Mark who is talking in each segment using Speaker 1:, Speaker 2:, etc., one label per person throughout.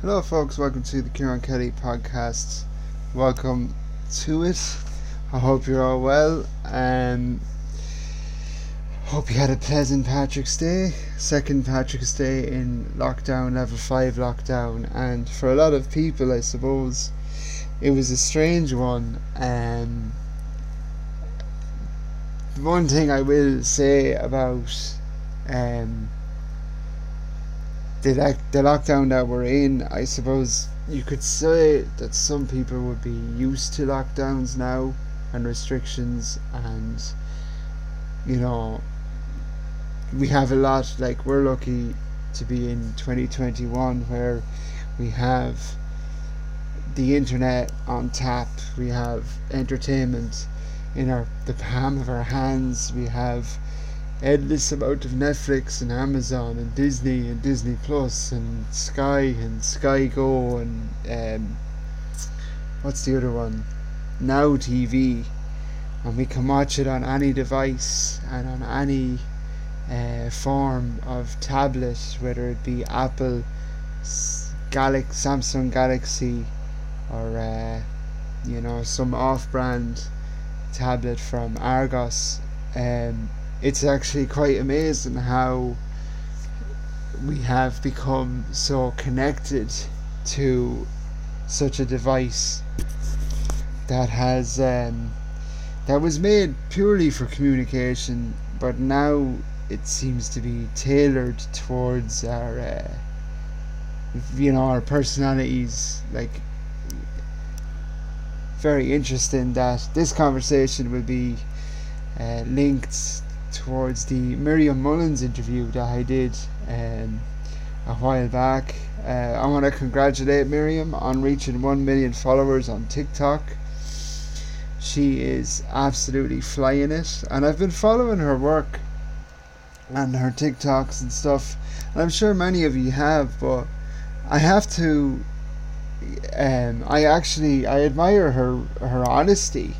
Speaker 1: Hello, folks. Welcome to the Ciaran Kelly podcast. Welcome to it. I hope you're all well. Um, hope you had a pleasant Patrick's Day, second Patrick's Day in lockdown, level five lockdown, and for a lot of people, I suppose, it was a strange one. Um, one thing I will say about um, the, the lockdown that we're in, I suppose you could say that some people would be used to lockdowns now and restrictions, and you know, we have a lot. Like we're lucky to be in 2021 where we have the internet on tap, we have entertainment in our the palm of our hands, we have endless amount of Netflix and Amazon and Disney and Disney Plus and Sky and Sky Go and um, what's the other one? Now TV, and we can watch it on any device and on any uh, form of tablet, whether it be Apple, Galaxy, Samsung Galaxy, or uh, you know some off-brand tablet from Argos. Um, it's actually quite amazing how we have become so connected to such a device that has um, that was made purely for communication, but now it seems to be tailored towards our uh, you know our personalities. Like very interesting that this conversation will be uh, linked towards the Miriam Mullins interview that I did um, a while back. Uh, I want to congratulate Miriam on reaching 1 million followers on TikTok. She is absolutely flying it, and I've been following her work and her TikToks and stuff, and I'm sure many of you have, but I have to. Um, I actually I admire her her honesty,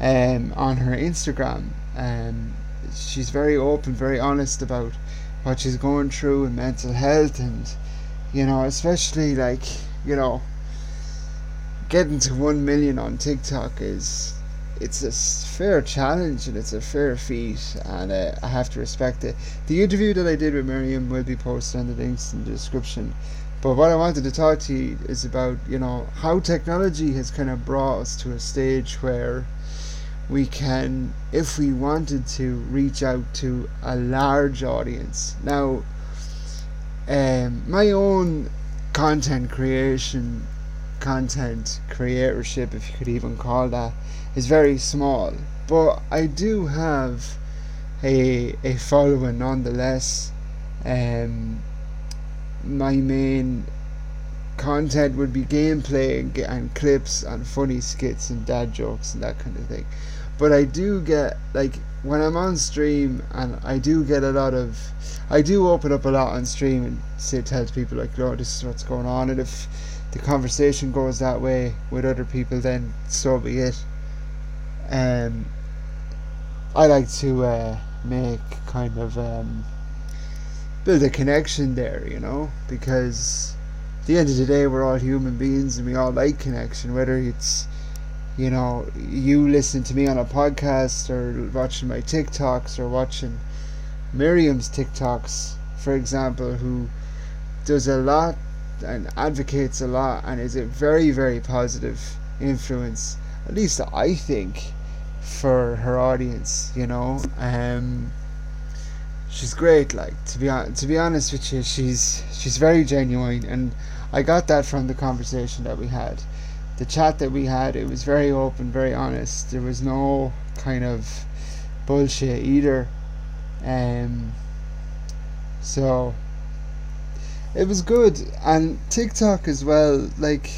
Speaker 1: um, on her Instagram. Um, she's very open, very honest about what she's going through in mental health, and you know, especially like you know, getting to one million on TikTok is it's a fair challenge and it's a fair feat, and uh, I have to respect it. The interview that I did with Miriam will be posted on the links in the description. But what I wanted to talk to you is about you know how technology has kind of brought us to a stage where we can, if we wanted to, reach out to a large audience. Now, um, my own content creation, content creatorship, if you could even call that, is very small. But I do have a a following nonetheless. Um, my main content would be gameplay and, and clips and funny skits and dad jokes and that kind of thing but I do get like when I'm on stream and I do get a lot of I do open up a lot on stream and say tell people like oh this is what's going on. And if the conversation goes that way with other people then so be it. Um I like to uh, make kind of um, build a connection there you know? Because at the end of the day we're all human beings and we all like connection whether it's you know, you listen to me on a podcast or watching my TikToks or watching Miriam's TikToks, for example, who does a lot and advocates a lot and is a very, very positive influence, at least I think, for her audience, you know. Um, she's great, like to be on, to be honest with you, she's she's very genuine and I got that from the conversation that we had the chat that we had, it was very open, very honest. There was no kind of bullshit either. Um, so it was good, and TikTok as well. Like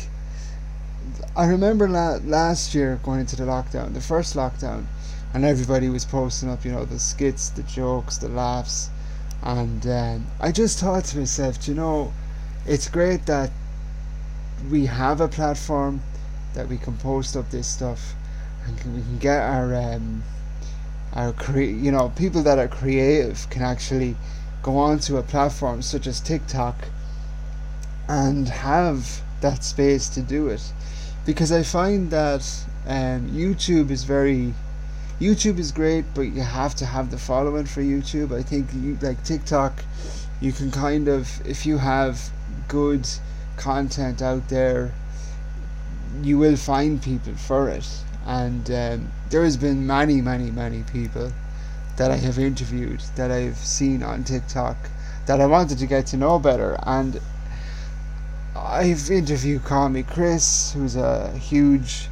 Speaker 1: I remember la- last year going into the lockdown, the first lockdown, and everybody was posting up, you know, the skits, the jokes, the laughs, and um, I just thought to myself, you know, it's great that we have a platform that we can post up this stuff and we can get our um, our cre- you know people that are creative can actually go onto a platform such as TikTok and have that space to do it because I find that um, YouTube is very YouTube is great, but you have to have the following for YouTube. I think you, like TikTok, you can kind of if you have good content out there, you will find people for it. And um, there has been many, many, many people that I have interviewed that I've seen on TikTok that I wanted to get to know better. And I've interviewed Me Chris, who's a huge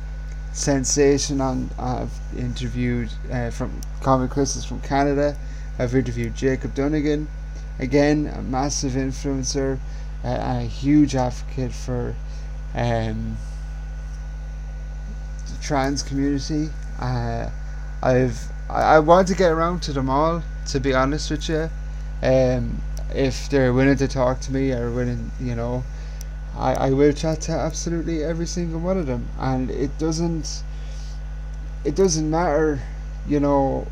Speaker 1: sensation. On I've interviewed uh, from Me Chris is from Canada. I've interviewed Jacob Dunnigan, again a massive influencer, uh, a huge advocate for um, trans community. Uh, I've I, I want to get around to them all. To be honest with you, um, if they're willing to talk to me or willing, you know I, I will chat to absolutely every single one of them and it doesn't it doesn't matter you know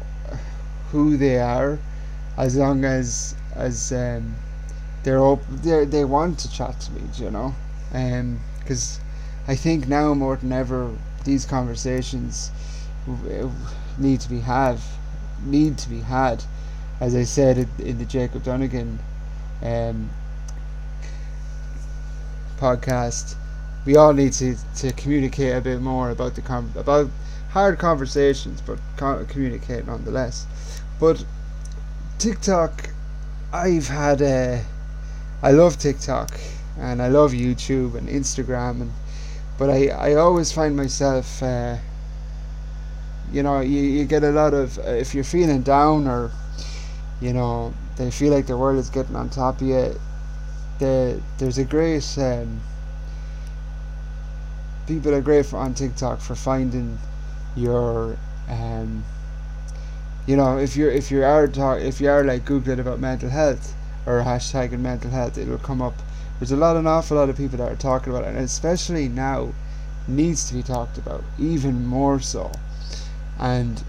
Speaker 1: who they are as long as as um, they're op- they they want to chat to me you know um because I think now more than ever these conversations need to be have need to be had as I said in the Jacob Donegan um, podcast, we all need to, to communicate a bit more about the com- about hard conversations, but communicate nonetheless. But TikTok, I've had a, I love TikTok and I love YouTube and Instagram and, but I I always find myself. Uh, you know, you, you get a lot of uh, if you're feeling down or you know they feel like the world is getting on top of you the there's a great um, people are great for, on TikTok for finding your um, you know if you're if you are talk, if you are like googling about mental health or hashtagging mental health it'll come up there's a lot an awful lot of people that are talking about it and especially now needs to be talked about even more so and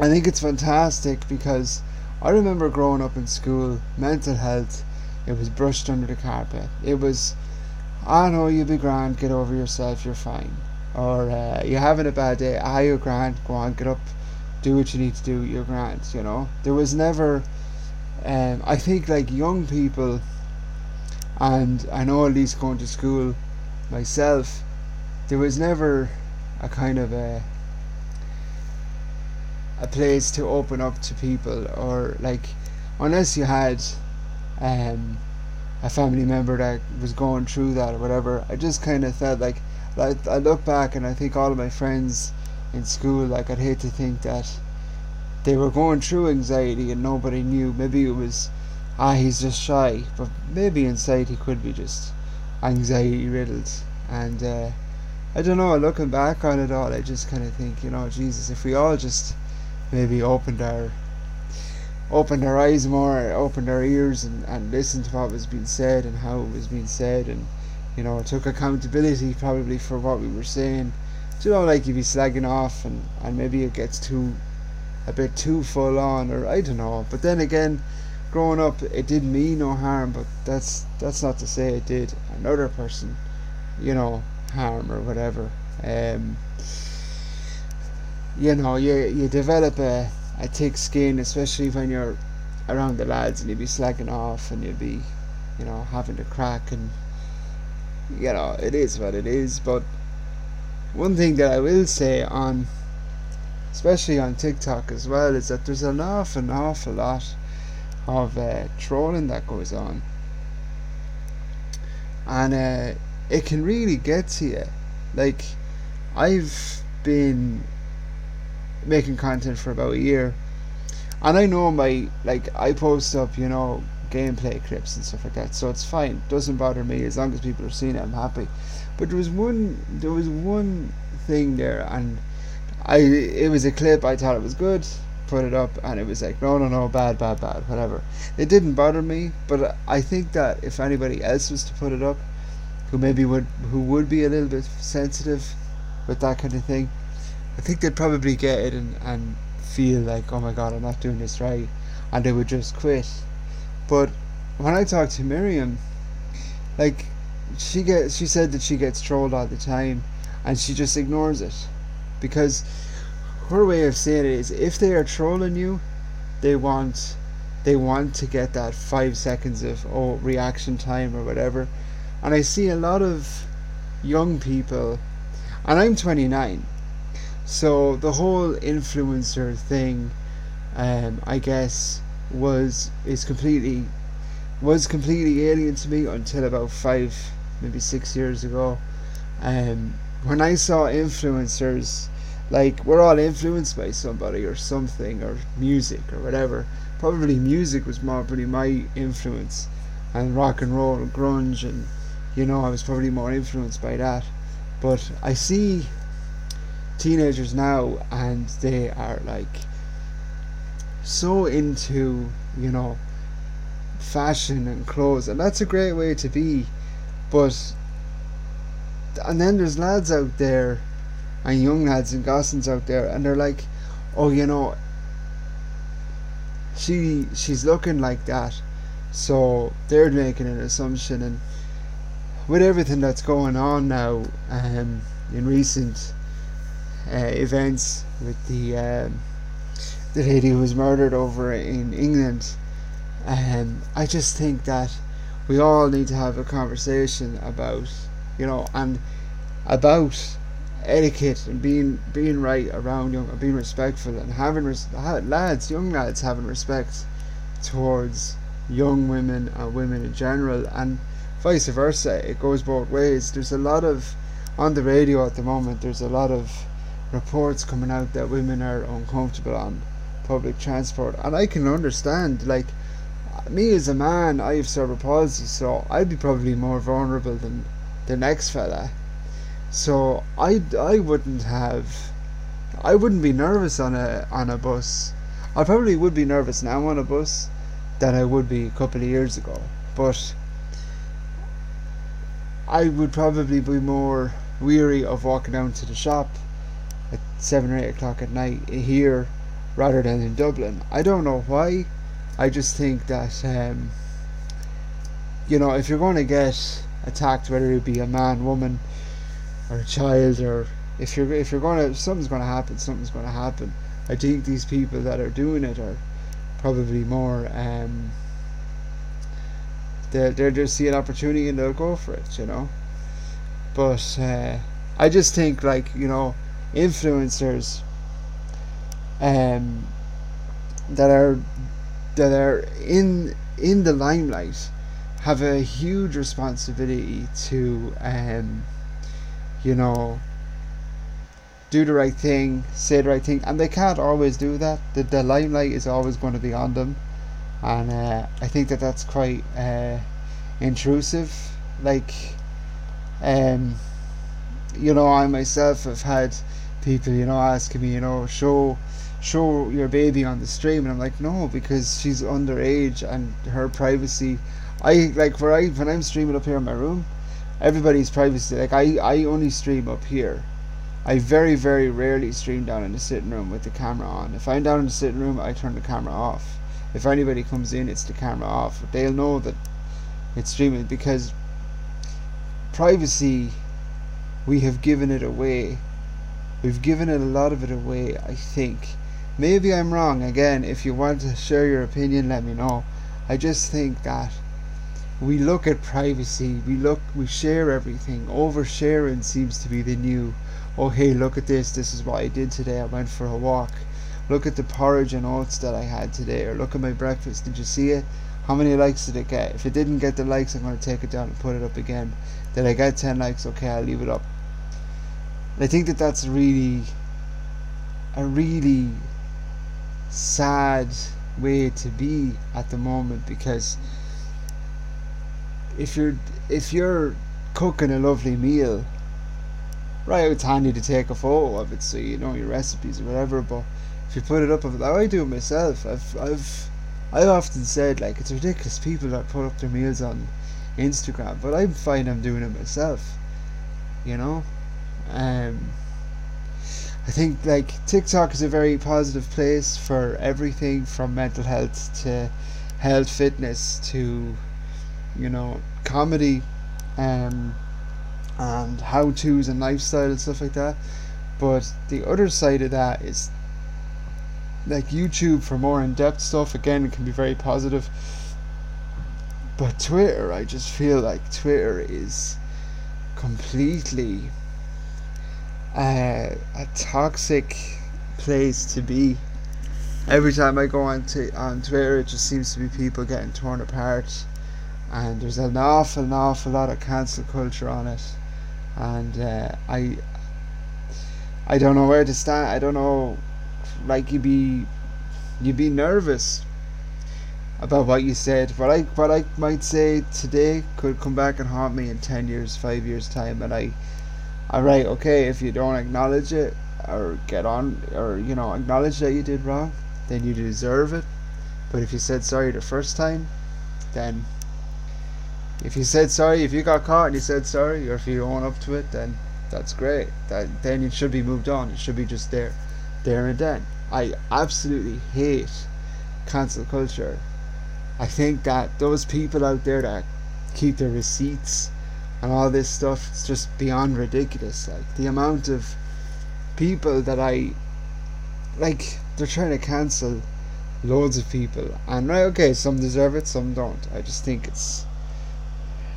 Speaker 1: I think it's fantastic because I remember growing up in school mental health it was brushed under the carpet. It was, I know you'll be grand, get over yourself, you're fine. Or uh, you're having a bad day, ah, you're grand, go on, get up, do what you need to do, you're grand, you know. There was never, um, I think like young people, and I know at least going to school myself, there was never a kind of a a place to open up to people or like unless you had um, a family member that was going through that or whatever, I just kind of felt like, like I look back and I think all of my friends in school, like I'd hate to think that they were going through anxiety and nobody knew. Maybe it was, ah, he's just shy, but maybe inside he could be just anxiety riddled. And uh, I don't know. Looking back on it all, I just kind of think, you know, Jesus, if we all just maybe opened our opened our eyes more, opened our ears, and, and listened to what was being said and how it was being said, and you know took accountability probably for what we were saying. Do you know, like you'd be slagging off, and and maybe it gets too a bit too full on, or I don't know. But then again, growing up, it did me no harm. But that's that's not to say it did another person, you know, harm or whatever. Um, you know, you you develop a a thick skin, especially when you're around the lads and you'd be slacking off and you'd be, you know, having to crack and, you know, it is what it is. But one thing that I will say on, especially on TikTok as well, is that there's an awful, an awful lot of uh, trolling that goes on. And uh, it can really get to you. Like, I've been making content for about a year, and I know my like I post up, you know, gameplay clips and stuff like that, so it's fine. Doesn't bother me as long as people are seeing it. I'm happy. But there was one, there was one thing there, and I it was a clip. I thought it was good. Put it up, and it was like, no, no, no, bad, bad, bad, whatever. It didn't bother me, but I think that if anybody else was to put it up, who maybe would who would be a little bit sensitive with that kind of thing, I think they'd probably get it and, and feel like, oh my god, I'm not doing this right, and they would just quit. But when I talked to Miriam, like she get she said that she gets trolled all the time and she just ignores it because her way of saying it is if they are trolling you they want they want to get that five seconds of oh reaction time or whatever. And i see a lot of young people and i'm 29 so the whole influencer thing um, i guess was is completely was completely alien to me until about five maybe six years ago. Um, when i saw influencers like we're all influenced by somebody or something or music or whatever. Probably music was more pretty my influence. And rock and roll and grunge and you know I was probably more influenced by that. But I see teenagers now and they are like so into you know fashion and clothes. And that's a great way to be. But and then there's lads out there and young lads and gossins out there, and they're like, "Oh, you know, she she's looking like that," so they're making an assumption, and with everything that's going on now, um, in recent uh, events with the um, the lady who was murdered over in England, um, I just think that we all need to have a conversation about, you know, and about etiquette and being being right around young being respectful and having res- lads young lads having respect towards young women and women in general and vice versa. It goes both ways. There's a lot of on the radio at the moment there's a lot of reports coming out that women are uncomfortable on public transport and I can understand like me as a man I have cerebral palsy so I'd be probably more vulnerable than the next fella so I, I wouldn't have I wouldn't be nervous on a on a bus. I probably would be nervous now on a bus than I would be a couple of years ago. But I would probably be more weary of walking down to the shop at seven or eight o'clock at night here rather than in Dublin. I don't know why. I just think that um, you know if you're going to get attacked, whether it be a man, woman, or a child or if you're if you're gonna something's gonna happen something's gonna happen. I think these people that are doing it are probably more um they they just see an opportunity and they'll go for it you know? But uh, I just think like you know influencers um that are that are in in the limelight have a huge responsibility to um you know, do the right thing, say the right thing, and they can't always do that. The, the limelight is always going to be on them, and uh, I think that that's quite uh, intrusive. Like, um, you know, I myself have had people, you know, asking me, you know, show show your baby on the stream, and I'm like, no, because she's underage and her privacy. I like where I when I'm streaming up here in my room everybody's privacy. Like I, I only stream up here. I very, very rarely stream down in the sitting room with the camera on. If I'm down in the sitting room, I turn the camera off. If anybody comes in, it's the camera off. They'll know that it's streaming because privacy, we have given it away. We've given it a lot of it away, I think. Maybe I'm wrong. Again, if you want to share your opinion, let me know. I just think that we look at privacy, we look, we share everything. Oversharing seems to be the new. Oh, hey, look at this. This is what I did today. I went for a walk. Look at the porridge and oats that I had today, or look at my breakfast. Did you see it? How many likes did it get? If it didn't get the likes, I'm going to take it down and put it up again. Did I get 10 likes? Okay, I'll leave it up. I think that that's really a really sad way to be at the moment because if you're if you're cooking a lovely meal, right, it's handy to take a photo of it so you know your recipes or whatever. But if you put it up, I do it myself. I've I've I've often said like it's ridiculous people that put up their meals on Instagram, but I'm fine. I'm doing it myself. You know, um. I think like TikTok is a very positive place for everything from mental health to health, fitness to you know, comedy um, and how tos and lifestyle and stuff like that. But the other side of that is like YouTube for more in depth stuff. Again, it can be very positive. But Twitter, I just feel like Twitter is completely uh, a toxic place to be. Every time I go on to on Twitter, it just seems to be people getting torn apart, and there's an awful, an awful lot of cancel culture on it, and uh, I, I don't know where to stand. I don't know, like you'd be, you'd be nervous about what you said. What I what I might say today could come back and haunt me in ten years, five years time, and I, right okay if you don't acknowledge it or get on or you know acknowledge that you did wrong then you deserve it. But if you said sorry the first time, then if you said sorry, if you got caught and you said sorry, or if you own up to it, then that's great. That then it should be moved on. It should be just there, there and then. I absolutely hate cancel culture. I think that those people out there that keep their receipts and all this stuff, it's just beyond ridiculous. Like the amount of people that I like they're trying to cancel loads of people, and right, okay, some deserve it, some don't. I just think it's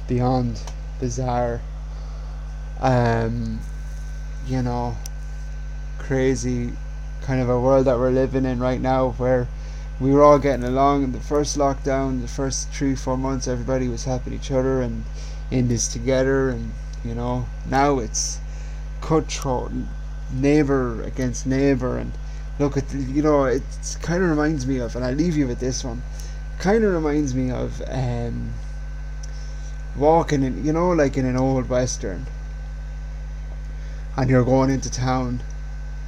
Speaker 1: beyond bizarre. Um, you know, crazy kind of a world that we're living in right now, where we were all getting along in the first lockdown, the first three four months, everybody was helping each other and in this together, and you know, now it's cutthroat, neighbor against neighbor, and look at you know it kind of reminds me of and i leave you with this one kind of reminds me of um, walking in you know like in an old western. And you're going into town.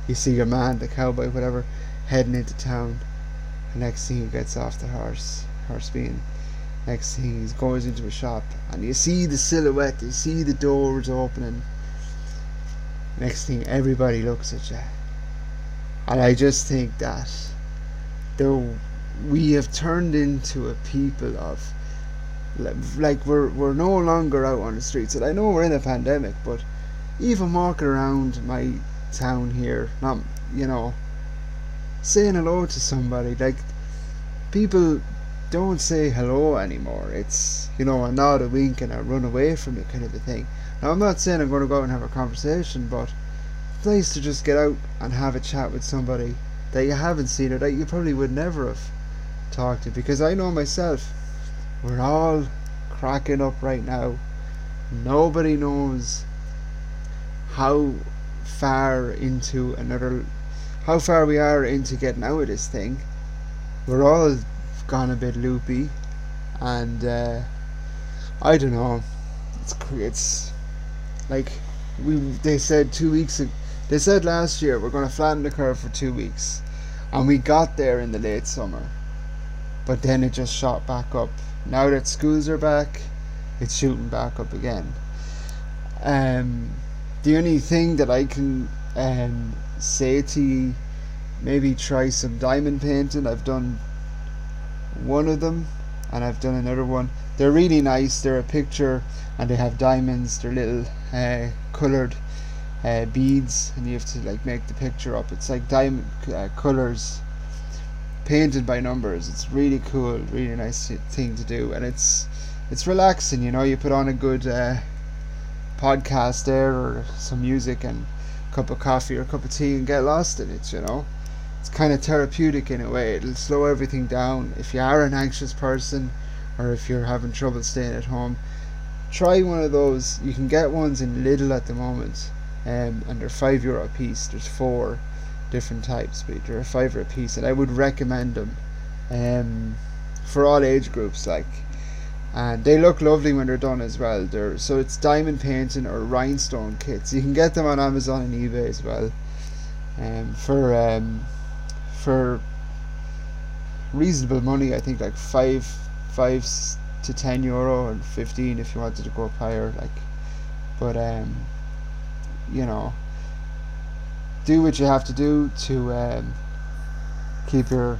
Speaker 1: You see your man the cowboy whatever heading into town. The next thing he gets off the horse horse being next thing he goes into a shop. And you see the silhouette you see the doors opening. Next thing everybody looks at you. And I just think that though we have turned into a people of like we're we're no longer out on the streets. And I know we're in a pandemic, but even walking around my town here, not you know, saying hello to somebody, like people don't say hello anymore. It's you know a nod, a wink, and a run away from it kind of a thing. Now I'm not saying I'm going to go out and have a conversation, but nice to just get out and have a chat with somebody that you haven't seen or that you probably would never have talked to because I know myself we're all cracking up right now. Nobody knows how far into another how far we are into getting out of this thing. We're all gone a bit loopy and uh, I don't know. It's it's like we they said two weeks ago they said last year we're going to flatten the curve for two weeks, and we got there in the late summer, but then it just shot back up. Now that schools are back, it's shooting back up again. Um, the only thing that I can um, say to you, maybe try some diamond painting. I've done one of them, and I've done another one. They're really nice. They're a picture, and they have diamonds. They're little uh, coloured uh, beads and you have to like make the picture up it's like diamond uh, colors painted by numbers. It's really cool really nice thing to do. And it's it's relaxing you know you put on a good uh, podcast there or some music and a cup of coffee or a cup of tea and get lost in it you know. It's kind of therapeutic in a way. It'll slow everything down. If you are an anxious person or if you're having trouble staying at home try one of those. You can get ones in Lidl at the moment um, and they're five euro a piece. There's four different types, but they're a a piece, and I would recommend them um, for all age groups. Like, and they look lovely when they're done as well. They're so it's diamond painting or rhinestone kits. You can get them on Amazon and eBay as well, um, for um, for reasonable money. I think like five five to ten euro and fifteen if you wanted to go up higher. Like, but um you know, do what you have to do to um, keep your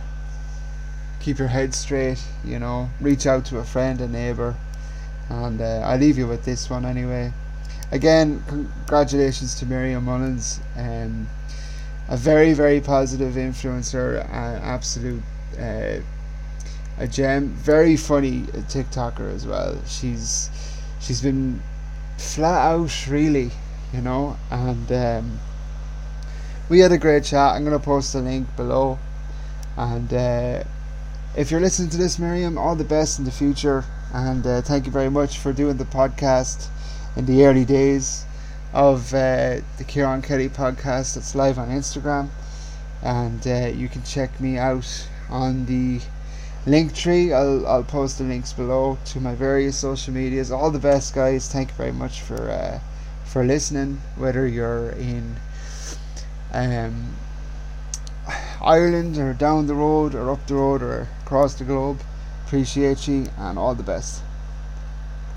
Speaker 1: keep your head straight. You know, reach out to a friend, a neighbor, And uh, I leave you with this one anyway. Again, congratulations to Miriam Mullins. Um, a very, very positive influencer, an absolute uh, a gem. Very funny TikToker as well. She's she's been flat out, really, you know. And um, we had a great chat. I'm gonna post a link below. And uh, if you're listening to this, Miriam, all the best in the future. And uh, thank you very much for doing the podcast in the early days of uh, the Ciaran Kelly podcast that's live on Instagram. And uh, you can check me out on the Linktree. I'll, I'll post the links below to my various social medias. All the best, guys. Thank you very much for uh, for listening. Whether you're in um, Ireland or down the road or up the road or across the globe, appreciate you and all the best.